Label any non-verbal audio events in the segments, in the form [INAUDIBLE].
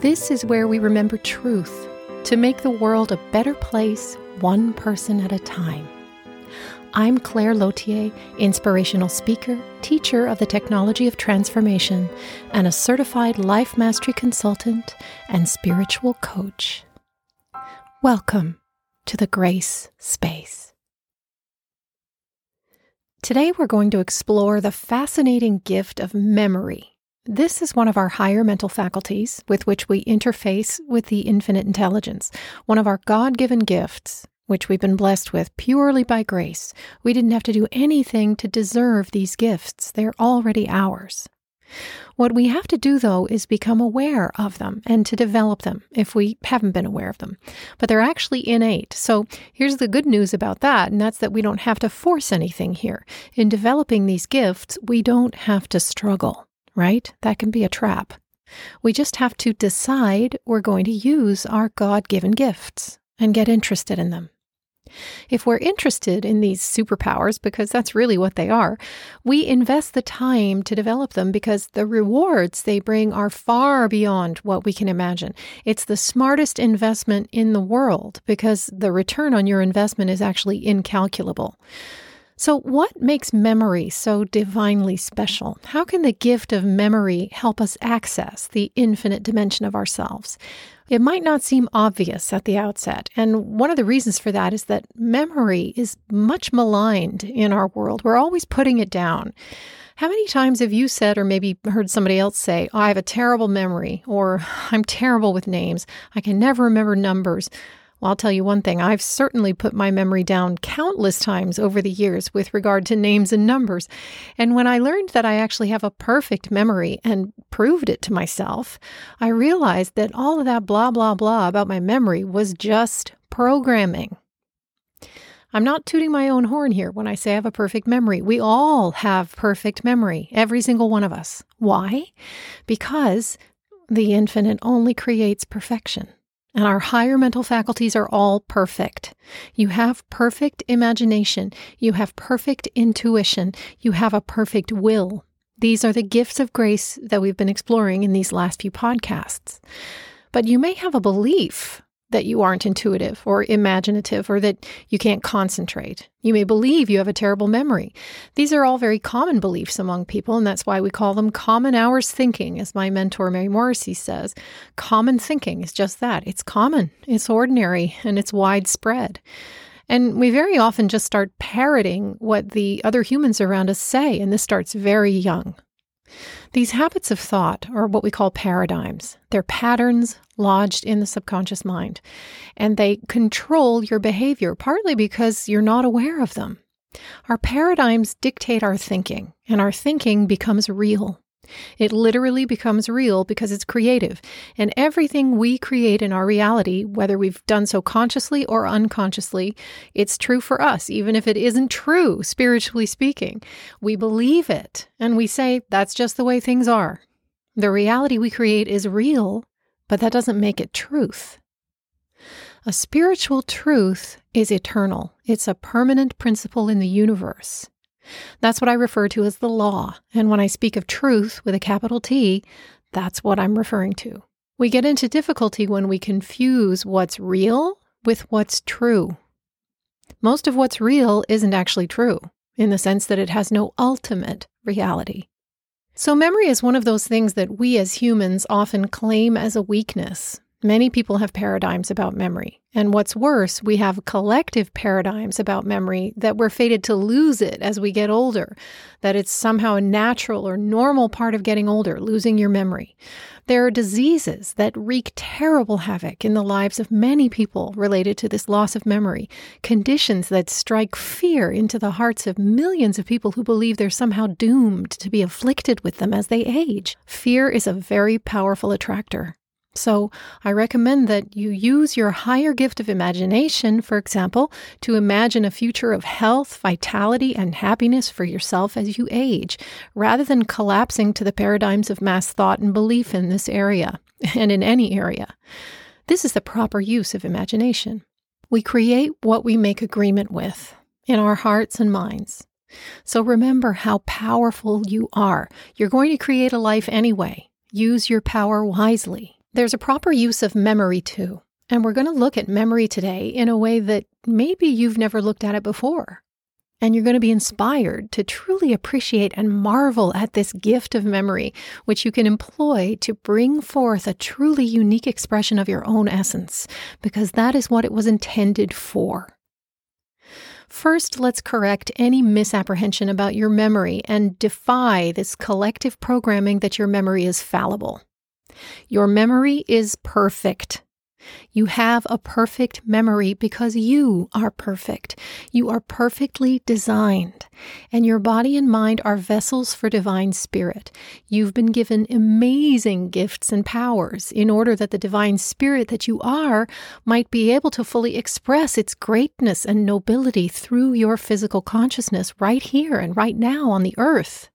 This is where we remember truth to make the world a better place, one person at a time. I'm Claire Lothier, inspirational speaker, teacher of the technology of transformation, and a certified life mastery consultant and spiritual coach. Welcome to the Grace Space. Today we're going to explore the fascinating gift of memory. This is one of our higher mental faculties with which we interface with the infinite intelligence, one of our God given gifts which we've been blessed with purely by grace. We didn't have to do anything to deserve these gifts, they're already ours. What we have to do, though, is become aware of them and to develop them if we haven't been aware of them. But they're actually innate. So here's the good news about that, and that's that we don't have to force anything here. In developing these gifts, we don't have to struggle, right? That can be a trap. We just have to decide we're going to use our God given gifts and get interested in them. If we're interested in these superpowers, because that's really what they are, we invest the time to develop them because the rewards they bring are far beyond what we can imagine. It's the smartest investment in the world because the return on your investment is actually incalculable. So, what makes memory so divinely special? How can the gift of memory help us access the infinite dimension of ourselves? It might not seem obvious at the outset. And one of the reasons for that is that memory is much maligned in our world. We're always putting it down. How many times have you said, or maybe heard somebody else say, oh, I have a terrible memory, or I'm terrible with names, I can never remember numbers? Well, I'll tell you one thing I've certainly put my memory down countless times over the years with regard to names and numbers. And when I learned that I actually have a perfect memory and proved it to myself, I realized that all of that blah, blah, blah about my memory was just programming. I'm not tooting my own horn here when I say I have a perfect memory. We all have perfect memory, every single one of us. Why? Because the infinite only creates perfection. And our higher mental faculties are all perfect. You have perfect imagination. You have perfect intuition. You have a perfect will. These are the gifts of grace that we've been exploring in these last few podcasts. But you may have a belief that you aren't intuitive or imaginative or that you can't concentrate. You may believe you have a terrible memory. These are all very common beliefs among people, and that's why we call them common hours thinking, as my mentor Mary Morrissey says. Common thinking is just that it's common, it's ordinary, and it's widespread. And we very often just start parroting what the other humans around us say, and this starts very young. These habits of thought are what we call paradigms. They're patterns lodged in the subconscious mind, and they control your behavior, partly because you're not aware of them. Our paradigms dictate our thinking, and our thinking becomes real. It literally becomes real because it's creative. And everything we create in our reality, whether we've done so consciously or unconsciously, it's true for us, even if it isn't true, spiritually speaking. We believe it and we say, that's just the way things are. The reality we create is real, but that doesn't make it truth. A spiritual truth is eternal. It's a permanent principle in the universe. That's what I refer to as the law. And when I speak of truth with a capital T, that's what I'm referring to. We get into difficulty when we confuse what's real with what's true. Most of what's real isn't actually true, in the sense that it has no ultimate reality. So, memory is one of those things that we as humans often claim as a weakness, Many people have paradigms about memory. And what's worse, we have collective paradigms about memory that we're fated to lose it as we get older, that it's somehow a natural or normal part of getting older, losing your memory. There are diseases that wreak terrible havoc in the lives of many people related to this loss of memory, conditions that strike fear into the hearts of millions of people who believe they're somehow doomed to be afflicted with them as they age. Fear is a very powerful attractor. So, I recommend that you use your higher gift of imagination, for example, to imagine a future of health, vitality, and happiness for yourself as you age, rather than collapsing to the paradigms of mass thought and belief in this area, [LAUGHS] and in any area. This is the proper use of imagination. We create what we make agreement with in our hearts and minds. So remember how powerful you are. You're going to create a life anyway. Use your power wisely. There's a proper use of memory too. And we're going to look at memory today in a way that maybe you've never looked at it before. And you're going to be inspired to truly appreciate and marvel at this gift of memory, which you can employ to bring forth a truly unique expression of your own essence, because that is what it was intended for. First, let's correct any misapprehension about your memory and defy this collective programming that your memory is fallible. Your memory is perfect. You have a perfect memory because you are perfect. You are perfectly designed, and your body and mind are vessels for divine spirit. You've been given amazing gifts and powers in order that the divine spirit that you are might be able to fully express its greatness and nobility through your physical consciousness right here and right now on the earth.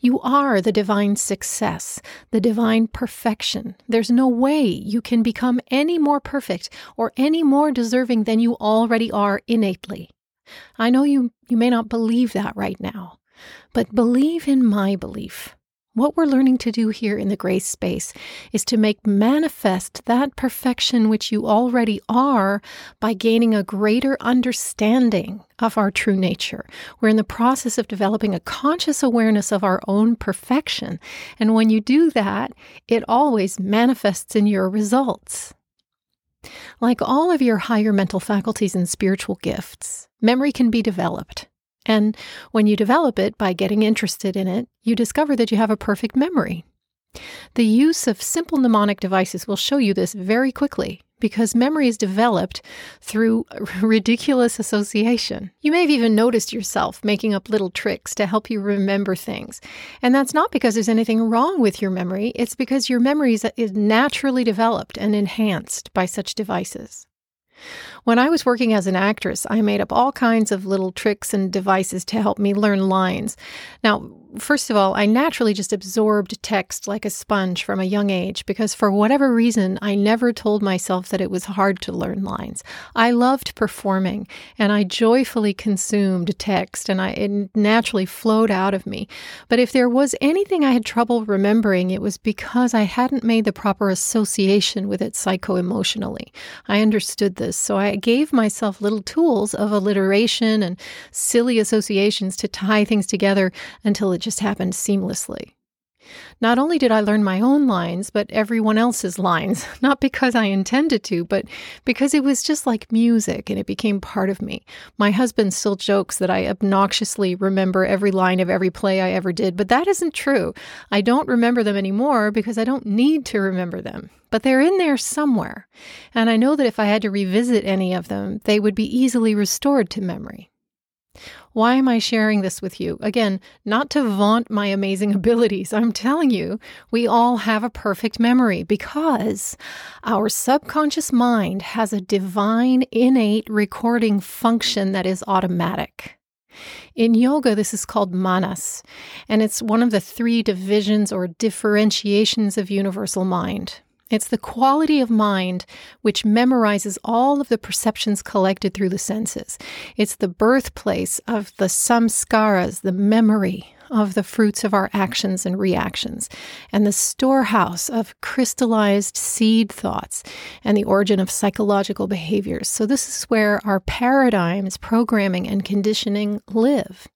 You are the divine success, the divine perfection. There's no way you can become any more perfect or any more deserving than you already are innately. I know you, you may not believe that right now, but believe in my belief. What we're learning to do here in the grace space is to make manifest that perfection which you already are by gaining a greater understanding of our true nature. We're in the process of developing a conscious awareness of our own perfection. And when you do that, it always manifests in your results. Like all of your higher mental faculties and spiritual gifts, memory can be developed. And when you develop it by getting interested in it, you discover that you have a perfect memory. The use of simple mnemonic devices will show you this very quickly because memory is developed through [LAUGHS] ridiculous association. You may have even noticed yourself making up little tricks to help you remember things. And that's not because there's anything wrong with your memory, it's because your memory is naturally developed and enhanced by such devices. When I was working as an actress, I made up all kinds of little tricks and devices to help me learn lines. Now, first of all, I naturally just absorbed text like a sponge from a young age because for whatever reason, I never told myself that it was hard to learn lines. I loved performing and I joyfully consumed text and I, it naturally flowed out of me. But if there was anything I had trouble remembering, it was because I hadn't made the proper association with it psycho emotionally. I understood this, so I gave myself little tools of alliteration and silly associations to tie things together until it just happened seamlessly. Not only did I learn my own lines, but everyone else's lines, [LAUGHS] not because I intended to, but because it was just like music and it became part of me. My husband still jokes that I obnoxiously remember every line of every play I ever did, but that isn't true. I don't remember them anymore because I don't need to remember them. But they're in there somewhere. And I know that if I had to revisit any of them, they would be easily restored to memory. Why am I sharing this with you? Again, not to vaunt my amazing [LAUGHS] abilities. I'm telling you, we all have a perfect memory because our subconscious mind has a divine, innate recording function that is automatic. In yoga, this is called manas, and it's one of the three divisions or differentiations of universal mind. It's the quality of mind which memorizes all of the perceptions collected through the senses. It's the birthplace of the samskaras, the memory of the fruits of our actions and reactions, and the storehouse of crystallized seed thoughts and the origin of psychological behaviors. So, this is where our paradigms, programming, and conditioning live.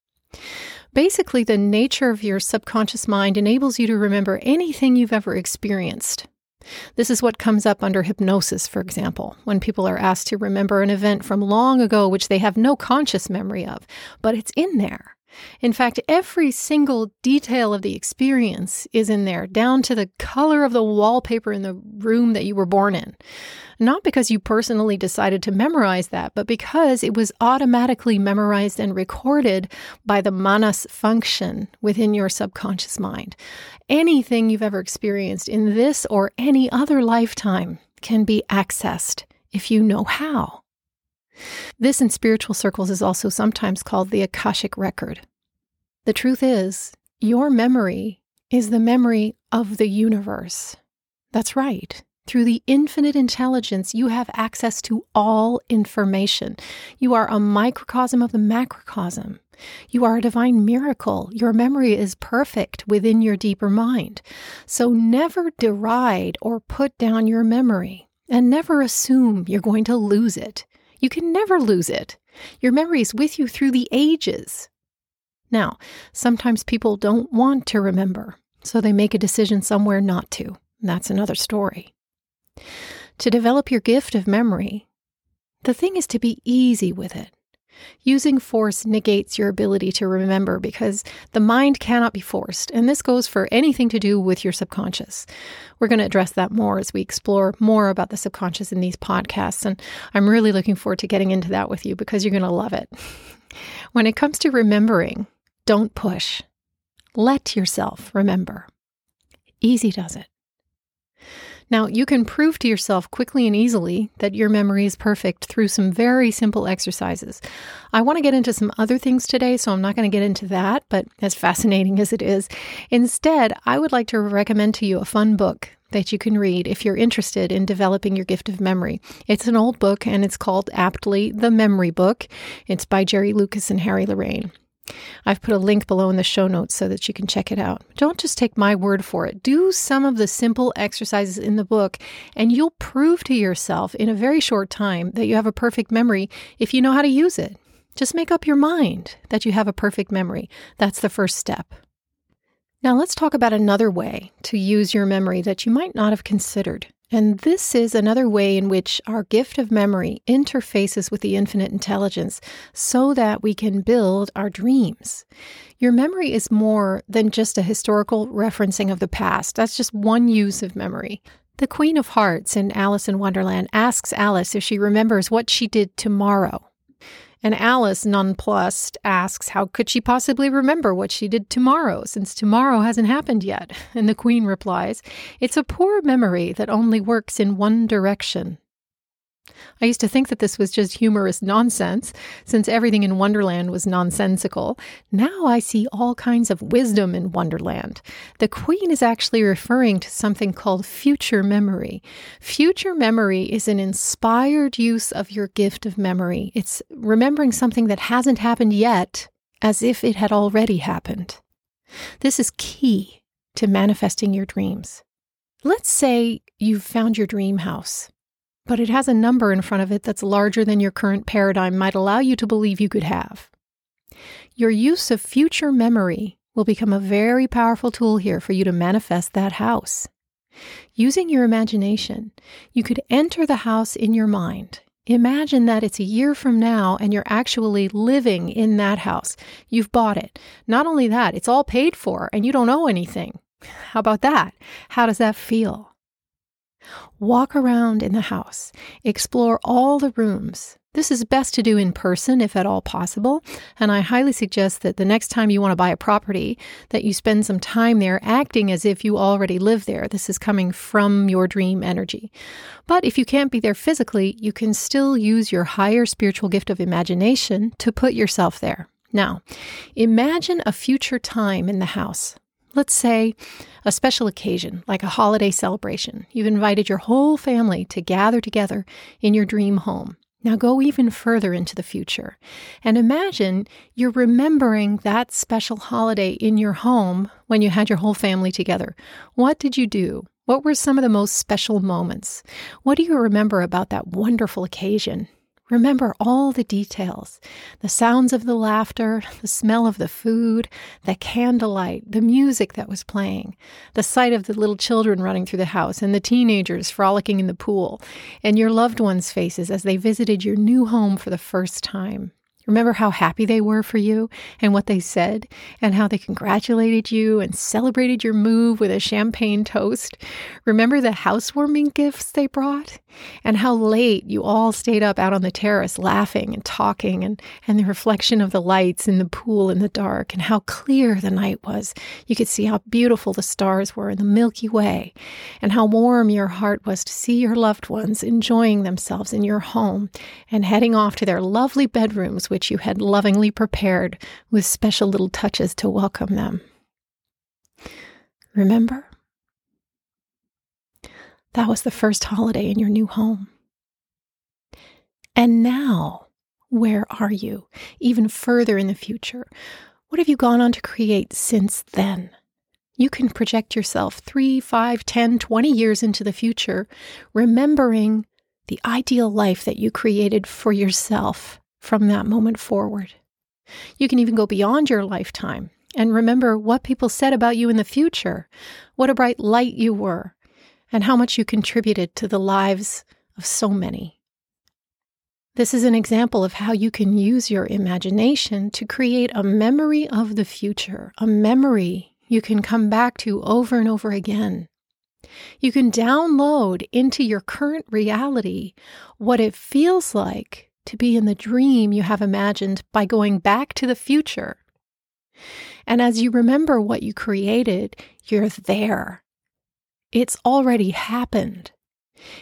Basically, the nature of your subconscious mind enables you to remember anything you've ever experienced this is what comes up under hypnosis, for example, when people are asked to remember an event from long ago which they have no conscious memory of, but it's in there. In fact, every single detail of the experience is in there, down to the color of the wallpaper in the room that you were born in. Not because you personally decided to memorize that, but because it was automatically memorized and recorded by the manas function within your subconscious mind. Anything you've ever experienced in this or any other lifetime can be accessed if you know how. This in spiritual circles is also sometimes called the Akashic record. The truth is, your memory is the memory of the universe. That's right. Through the infinite intelligence, you have access to all information. You are a microcosm of the macrocosm. You are a divine miracle. Your memory is perfect within your deeper mind. So never deride or put down your memory, and never assume you're going to lose it. You can never lose it. Your memory is with you through the ages. Now, sometimes people don't want to remember, so they make a decision somewhere not to. That's another story. To develop your gift of memory, the thing is to be easy with it. Using force negates your ability to remember because the mind cannot be forced, and this goes for anything to do with your subconscious. We're going to address that more as we explore more about the subconscious in these podcasts, and I'm really looking forward to getting into that with you because you're going to love it. [LAUGHS] When it comes to remembering, don't push. Let yourself remember. Easy does it. Now, you can prove to yourself quickly and easily that your memory is perfect through some very simple exercises. I want to get into some other things today, so I'm not going to get into that, but as fascinating as it is, instead, I would like to recommend to you a fun book that you can read if you're interested in developing your gift of memory. It's an old book and it's called aptly The Memory Book. It's by Jerry Lucas and Harry Lorayne. I've put a link below in the show notes so that you can check it out. Don't just take my word for it. Do some of the simple exercises in the book, and you'll prove to yourself in a very short time that you have a perfect memory if you know how to use it. Just make up your mind that you have a perfect memory. That's the first step. Now, let's talk about another way to use your memory that you might not have considered. And this is another way in which our gift of memory interfaces with the infinite intelligence so that we can build our dreams. Your memory is more than just a historical referencing of the past. That's just one use of memory. The Queen of Hearts in Alice in Wonderland asks Alice if she remembers what she did tomorrow. And Alice, nonplussed, asks how could she possibly remember what she did tomorrow, since tomorrow hasn't happened yet? [LAUGHS] And the Queen replies, It's a poor memory that only works in one direction. I used to think that this was just humorous nonsense, since everything in Wonderland was nonsensical. Now I see all kinds of wisdom in Wonderland. The Queen is actually referring to something called future memory. Future memory is an inspired use of your gift of memory, it's remembering something that hasn't happened yet as if it had already happened. This is key to manifesting your dreams. Let's say you've found your dream house but it has a number in front of it that's larger than your current paradigm might allow you to believe you could have. Your use of future memory will become a very powerful tool here for you to manifest that house. Using your imagination, you could enter the house in your mind. Imagine that it's a year from now and you're actually living in that house. You've bought it. Not only that, it's all paid for and you don't owe anything. [LAUGHS] How about that? How does that feel? Walk around in the house, explore all the rooms. This is best to do in person if at all possible, and I highly suggest that the next time you want to buy a property that you spend some time there acting as if you already live there. This is coming from your dream energy. But if you can't be there physically, you can still use your higher spiritual gift of imagination to put yourself there. Now, imagine a future time in the house. Let's say a special occasion, like a holiday celebration. You've invited your whole family to gather together in your dream home. Now go even further into the future and imagine you're remembering that special holiday in your home when you had your whole family together. What did you do? What were some of the most special moments? What do you remember about that wonderful occasion? Remember all the details the sounds of the laughter, the smell of the food, the candlelight, the music that was playing, the sight of the little children running through the house, and the teenagers frolicking in the pool, and your loved ones' faces as they visited your new home for the first time. Remember how happy they were for you and what they said, and how they congratulated you and celebrated your move with a champagne toast? Remember the housewarming gifts they brought? And how late you all stayed up out on the terrace laughing and talking, and, and the reflection of the lights in the pool in the dark, and how clear the night was. You could see how beautiful the stars were in the Milky Way, and how warm your heart was to see your loved ones enjoying themselves in your home and heading off to their lovely bedrooms which you had lovingly prepared with special little touches to welcome them. Remember? That was the first holiday in your new home. And now, where are you? Even further in the future. What have you gone on to create since then? You can project yourself three, five, ten, twenty years into the future, remembering the ideal life that you created for yourself from that moment forward. You can even go beyond your lifetime and remember what people said about you in the future, what a bright light you were, and how much you contributed to the lives of so many. This is an example of how you can use your imagination to create a memory of the future, a memory you can come back to over and over again. You can download into your current reality what it feels like to be in the dream you have imagined by going back to the future. And as you remember what you created, you're there. It's already happened.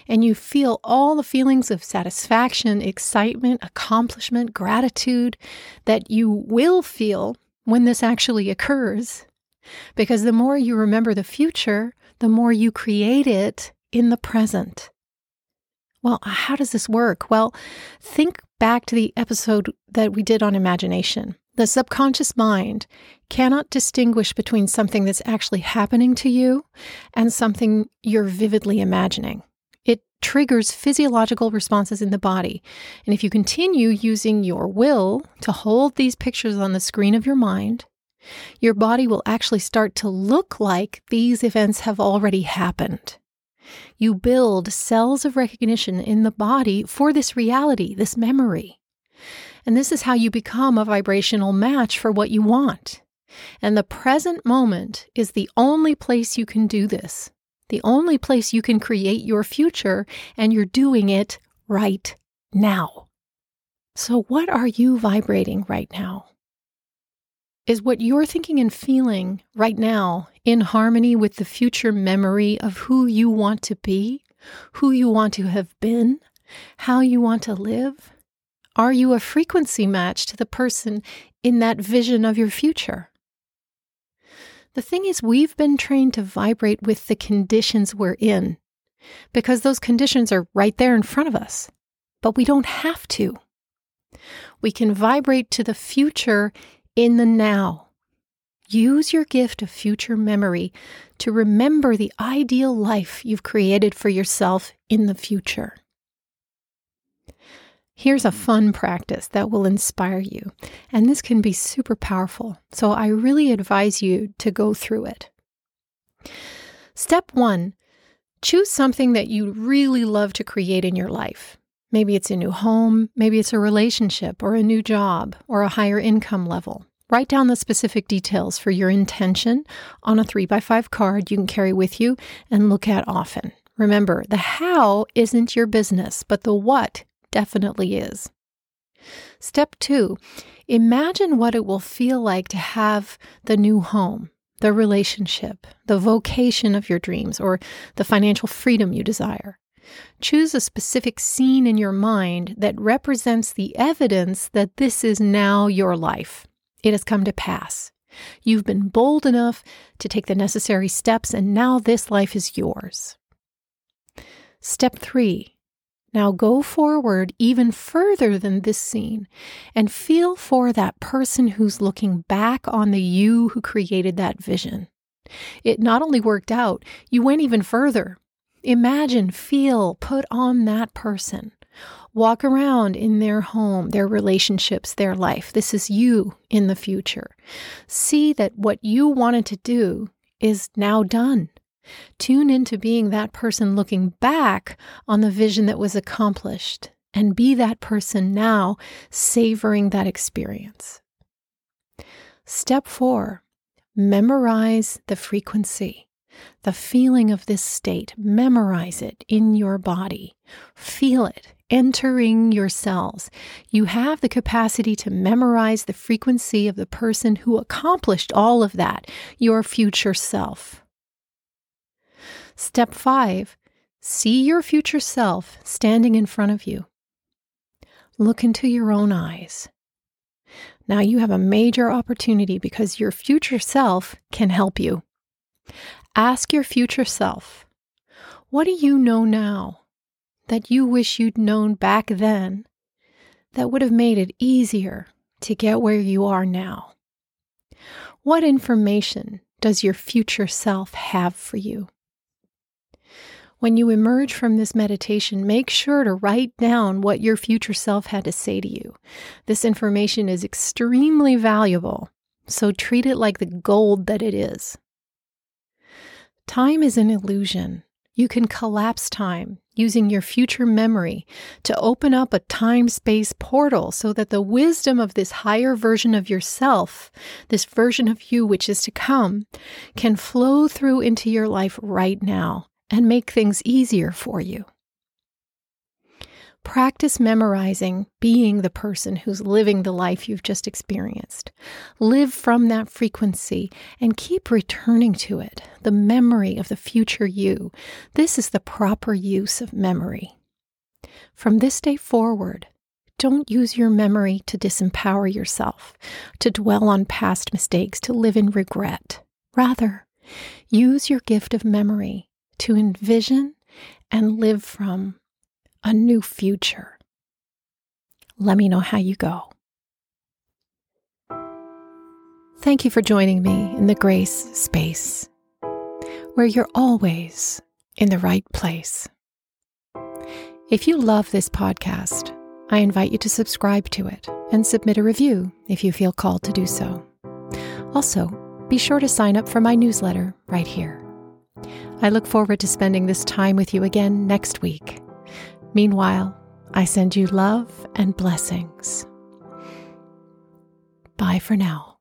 And you feel all the feelings of satisfaction, excitement, accomplishment, gratitude that you will feel when this actually occurs. Because the more you remember the future, the more you create it in the present. Well, uh, how does this work? Well, think back to the episode that we did on imagination. The subconscious mind cannot distinguish between something that's actually happening to you and something you're vividly imagining. It triggers physiological responses in the body. And if you continue using your will to hold these pictures on the screen of your mind, your body will actually start to look like these events have already happened. You build cells of recognition in the body for this reality, this memory. And this is how you become a vibrational match for what you want. And the present moment is the only place you can do this, the only place you can create your future, and you're doing it right now. So, what are you vibrating right now? Is what you're thinking and feeling right now in harmony with the future memory of who you want to be, who you want to have been, how you want to live? Are you a frequency match to the person in that vision of your future? The thing is, we've been trained to vibrate with the conditions we're in because those conditions are right there in front of us, but we don't have to. We can vibrate to the future in the now. Use your gift of future memory to remember the ideal life you've created for yourself in the future. Here's a mm. fun practice that will inspire you, and this can be super powerful, so I really advise you to go through it. Step one choose something that you really love to create in your life. Maybe it's a new home, maybe it's a relationship or a new job or a higher income level. Write down the specific details for your intention on a 3x5 card you can carry with you and look at often. Remember, the how isn't your business, but the what definitely is. Step two, imagine what it will feel like to have the new home, the relationship, the vocation of your dreams, or the financial freedom you desire. Choose a specific scene in your mind that represents the evidence that this is now your life. It has come to pass. You've been bold enough to take the necessary steps, and now this life is yours. Step three. Now go forward even further than this scene and feel for that person who's looking back on the you who created that vision. It not only worked out, you went even further. Imagine, feel, put on that person. Walk around in their home, their relationships, their life. This is you in the future. See that what you wanted to do is now done. Tune into being that person looking back on the vision that was accomplished and be that person now, savoring that experience. Step four, memorize the frequency, the feeling of this state. Memorize it in your body. Feel it entering your cells. You have the capacity to memorize the frequency of the person who accomplished all of that, your future self. Step five, see your future self standing in front of you. Look into your own eyes. Now you have a major opportunity because your future self can help you. Ask your future self, what do you know now that you wish you'd known back then that would have made it easier to get where you are now? What information does your future self have for you? When you emerge from this meditation, make sure to write down what your future self had to say to you. This information is extremely valuable, so treat it like the gold that it is. Time is an illusion. You can collapse time using your future memory to open up a time space portal so that the wisdom of this higher version of yourself, this version of you which is to come, can flow through into your life right now and make things easier for you. Practice memorizing being the person who's living the life you've just experienced. Live from that frequency and keep returning to it, the memory of the future you. This is the proper use of memory. From this day forward, don't use your memory to disempower yourself, to dwell on past mistakes, to live in regret. Rather, use your gift of memory to envision and live from a new future. Let me know how you go. Thank you for joining me in the grace space, where you're always in the right place. If you love this podcast, I invite you to subscribe to it and submit a review if you feel called to do so. Also, be sure to sign up for my newsletter right here. I look forward to spending this time with you again next week. Meanwhile, I send you love and blessings. Bye for now.